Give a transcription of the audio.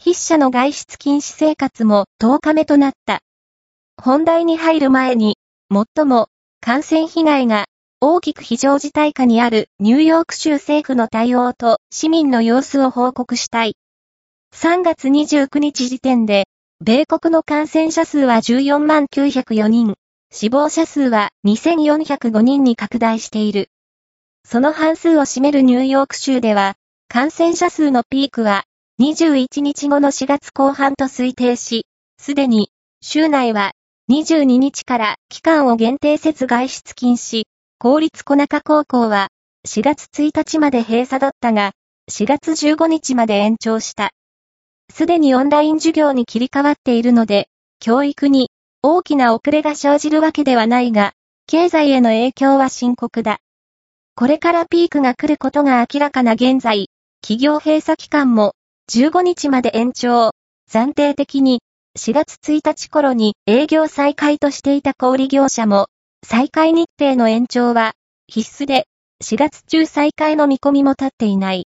筆者の外出禁止生活も10日目となった。本題に入る前に、最も感染被害が大きく非常事態下にあるニューヨーク州政府の対応と市民の様子を報告したい。3月29日時点で、米国の感染者数は14万904人、死亡者数は2405人に拡大している。その半数を占めるニューヨーク州では、感染者数のピークは21日後の4月後半と推定し、すでに州内は22日から期間を限定せず外出禁止、公立小中高校は4月1日まで閉鎖だったが、4月15日まで延長した。すでにオンライン授業に切り替わっているので、教育に大きな遅れが生じるわけではないが、経済への影響は深刻だ。これからピークが来ることが明らかな現在、企業閉鎖期間も15日まで延長、暫定的に4月1日頃に営業再開としていた小売業者も、再開日程の延長は必須で、4月中再開の見込みも立っていない。